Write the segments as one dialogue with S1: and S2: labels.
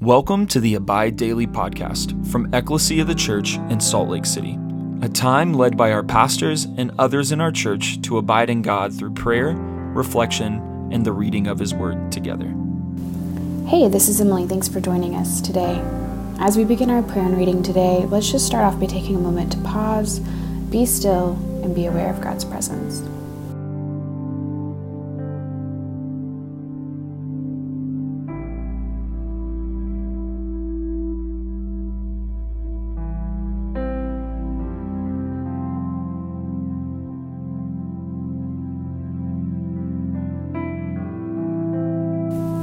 S1: Welcome to the Abide Daily podcast from Ecclesia of the Church in Salt Lake City, a time led by our pastors and others in our church to abide in God through prayer, reflection, and the reading of His Word together.
S2: Hey, this is Emily. Thanks for joining us today. As we begin our prayer and reading today, let's just start off by taking a moment to pause, be still, and be aware of God's presence.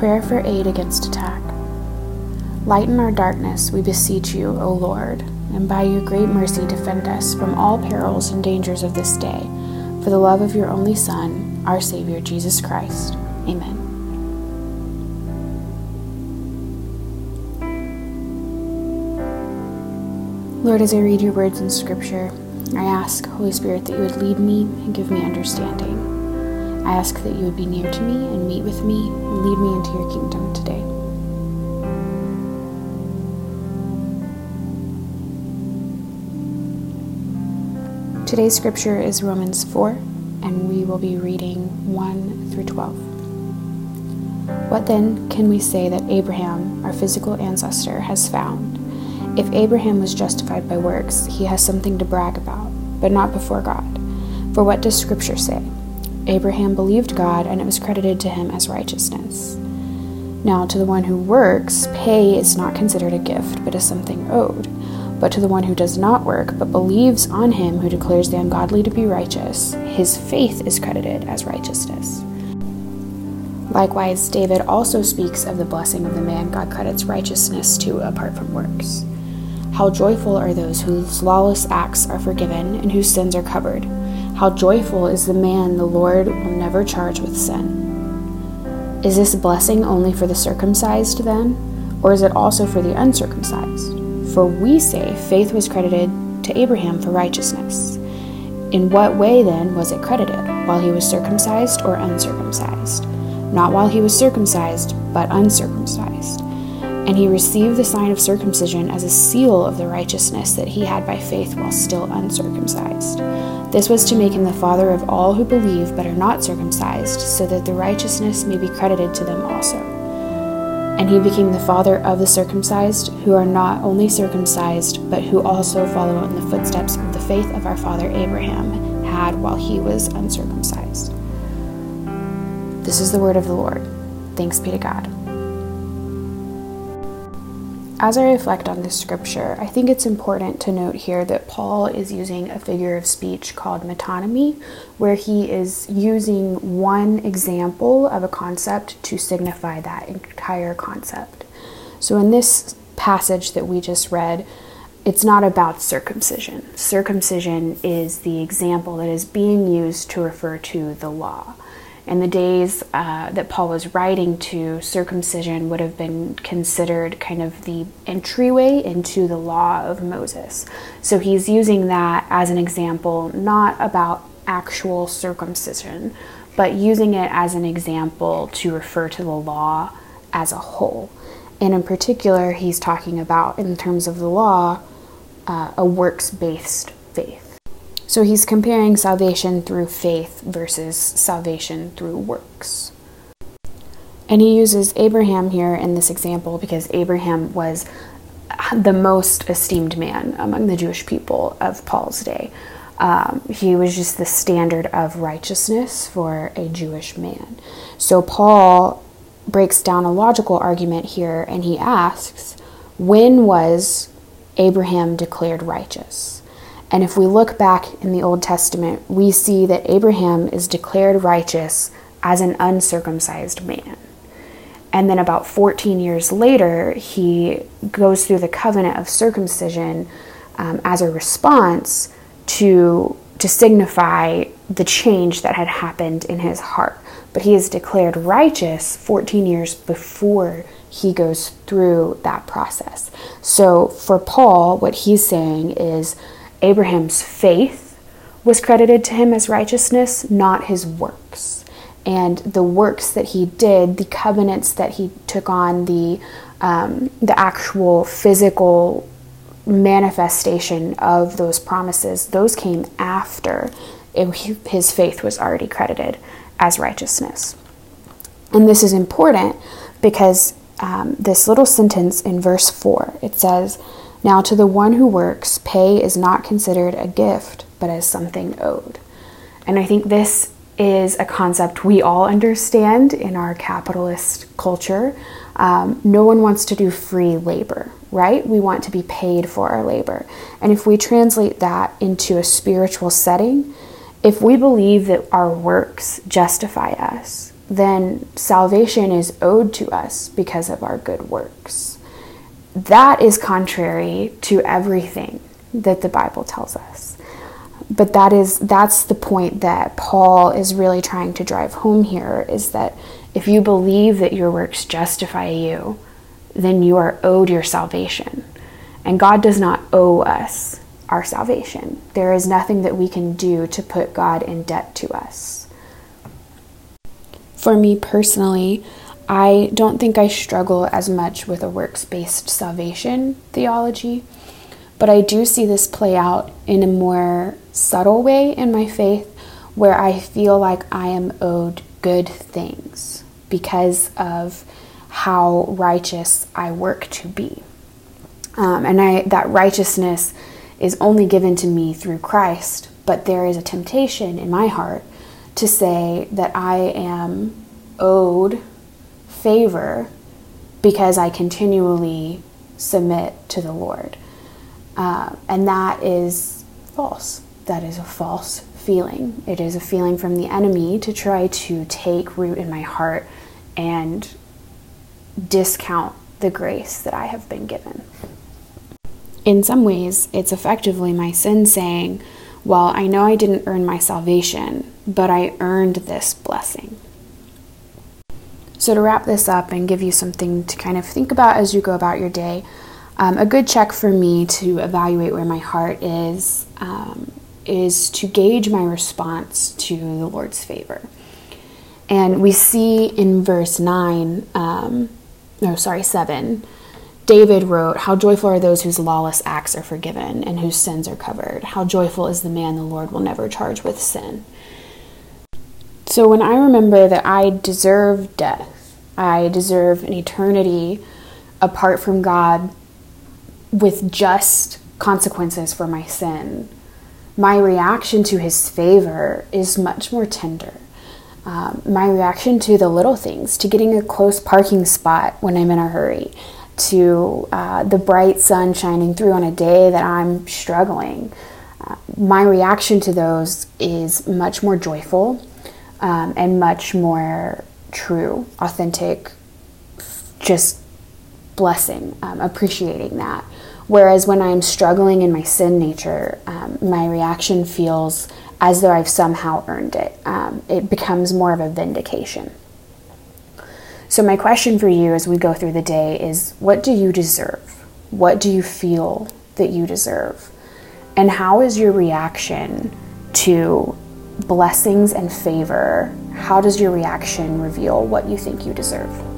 S2: Prayer for aid against attack. Lighten our darkness, we beseech you, O Lord, and by your great mercy defend us from all perils and dangers of this day, for the love of your only Son, our Savior, Jesus Christ. Amen. Lord, as I read your words in Scripture, I ask, Holy Spirit, that you would lead me and give me understanding. I ask that you would be near to me and meet with me and lead me into your kingdom today. Today's scripture is Romans 4, and we will be reading 1 through 12. What then can we say that Abraham, our physical ancestor, has found? If Abraham was justified by works, he has something to brag about, but not before God. For what does Scripture say? Abraham believed God, and it was credited to him as righteousness. Now, to the one who works, pay is not considered a gift, but as something owed. But to the one who does not work, but believes on him who declares the ungodly to be righteous, his faith is credited as righteousness. Likewise, David also speaks of the blessing of the man God credits righteousness to apart from works. How joyful are those whose lawless acts are forgiven and whose sins are covered. How joyful is the man the Lord will never charge with sin. Is this blessing only for the circumcised then, or is it also for the uncircumcised? For we say faith was credited to Abraham for righteousness. In what way then was it credited? While he was circumcised or uncircumcised? Not while he was circumcised, but uncircumcised. And he received the sign of circumcision as a seal of the righteousness that he had by faith while still uncircumcised this was to make him the father of all who believe but are not circumcised, so that the righteousness may be credited to them also. And he became the father of the circumcised, who are not only circumcised, but who also follow in the footsteps of the faith of our father Abraham had while he was uncircumcised. This is the word of the Lord. Thanks be to God. As I reflect on this scripture, I think it's important to note here that Paul is using a figure of speech called metonymy, where he is using one example of a concept to signify that entire concept. So in this passage that we just read, it's not about circumcision. Circumcision is the example that is being used to refer to the law in the days uh, that Paul was writing to, circumcision would have been considered kind of the entryway into the law of Moses. So he's using that as an example, not about actual circumcision, but using it as an example to refer to the law as a whole. And in particular, he's talking about, in terms of the law, uh, a works based faith. So he's comparing salvation through faith versus salvation through works. And he uses Abraham here in this example because Abraham was the most esteemed man among the Jewish people of Paul's day. Um, he was just the standard of righteousness for a Jewish man. So Paul breaks down a logical argument here and he asks, When was Abraham declared righteous? And if we look back in the Old Testament, we see that Abraham is declared righteous as an uncircumcised man. And then about 14 years later, he goes through the covenant of circumcision um, as a response to, to signify the change that had happened in his heart. But he is declared righteous 14 years before he goes through that process. So for Paul, what he's saying is Abraham's faith was credited to him as righteousness, not his works. And the works that he did, the covenants that he took on, the um, the actual physical manifestation of those promises, those came after it, his faith was already credited as righteousness. And this is important because um, this little sentence in verse 4 it says, Now to the one who works, pay is not considered a gift, but as something owed. And I think this is a concept we all understand in our capitalist culture. Um, no one wants to do free labor, right? We want to be paid for our labor. And if we translate that into a spiritual setting, if we believe that our works justify us, then salvation is owed to us because of our good works. That is contrary to everything that the Bible tells us. But that is that's the point that Paul is really trying to drive home here is that if you believe that your works justify you, then you are owed your salvation. And God does not owe us our salvation. There is nothing that we can do to put God in debt to us. For me personally, I don't think I struggle as much with a works based salvation theology, but I do see this play out in a more subtle way in my faith where I feel like I am owed good things because of how righteous I work to be. Um, and I, that righteousness is only given to me through Christ, but there is a temptation in my heart to say that I am owed favor because I continually submit to the Lord. Uh, and that is false. That is a false feeling. It is a feeling from the enemy to try to take root in my heart and discount the grace that I have been given in some ways, it's effectively my sin saying, Well, I know I didn't earn my salvation, but I earned this blessing. So, to wrap this up and give you something to kind of think about as you go about your day, um, a good check for me to evaluate where my heart is um, is to gauge my response to the Lord's favor. And we see in verse 9, um, no, sorry, 7, David wrote, How joyful are those whose lawless acts are forgiven and whose sins are covered. How joyful is the man the Lord will never charge with sin. So when I remember that I deserve death, I deserve an eternity apart from God with just consequences for my sin, my reaction to his favor is much more tender. Um, my reaction to the little things, to getting a close parking spot when I'm in a hurry, to uh, the bright sun shining through on a day that I'm struggling. Uh, my reaction to those is much more joyful um, and much more true, authentic, just blessing, um, appreciating that. Whereas when I'm struggling in my sin nature, um, my reaction feels as though I've somehow earned it. Um, it becomes more of a vindication. So, my question for you as we go through the day is what do you deserve? What do you feel that you deserve? And how is your reaction to blessings and favor? How does your reaction reveal what you think you deserve?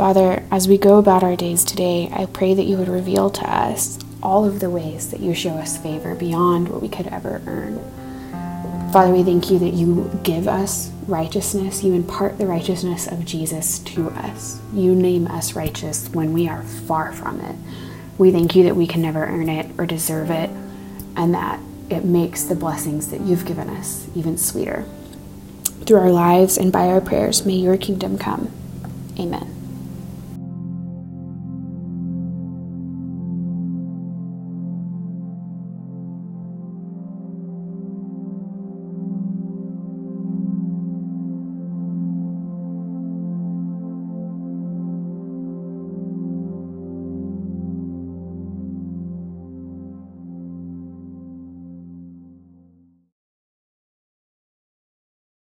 S2: Father, as we go about our days today, I pray that you would reveal to us all of the ways that you show us favor beyond what we could ever earn. Father, we thank you that you give us righteousness. You impart the righteousness of Jesus to us. You name us righteous when we are far from it. We thank you that we can never earn it or deserve it, and that it makes the blessings that you've given us even sweeter. Through our lives and by our prayers, may your kingdom come. Amen.